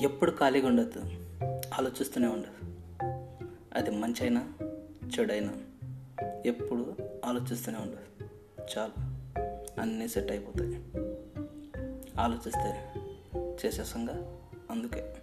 ఎప్పుడు ఖాళీగా ఉండొద్దు. ఆలోచిస్తూనే ఉండు అది మంచి అయినా చెడైనా ఎప్పుడు ఆలోచిస్తూనే ఉండు చాలు. అన్నీ సెట్ అయిపోతాయి. ఆలోచిస్తే చేసేసంగా అందుకే.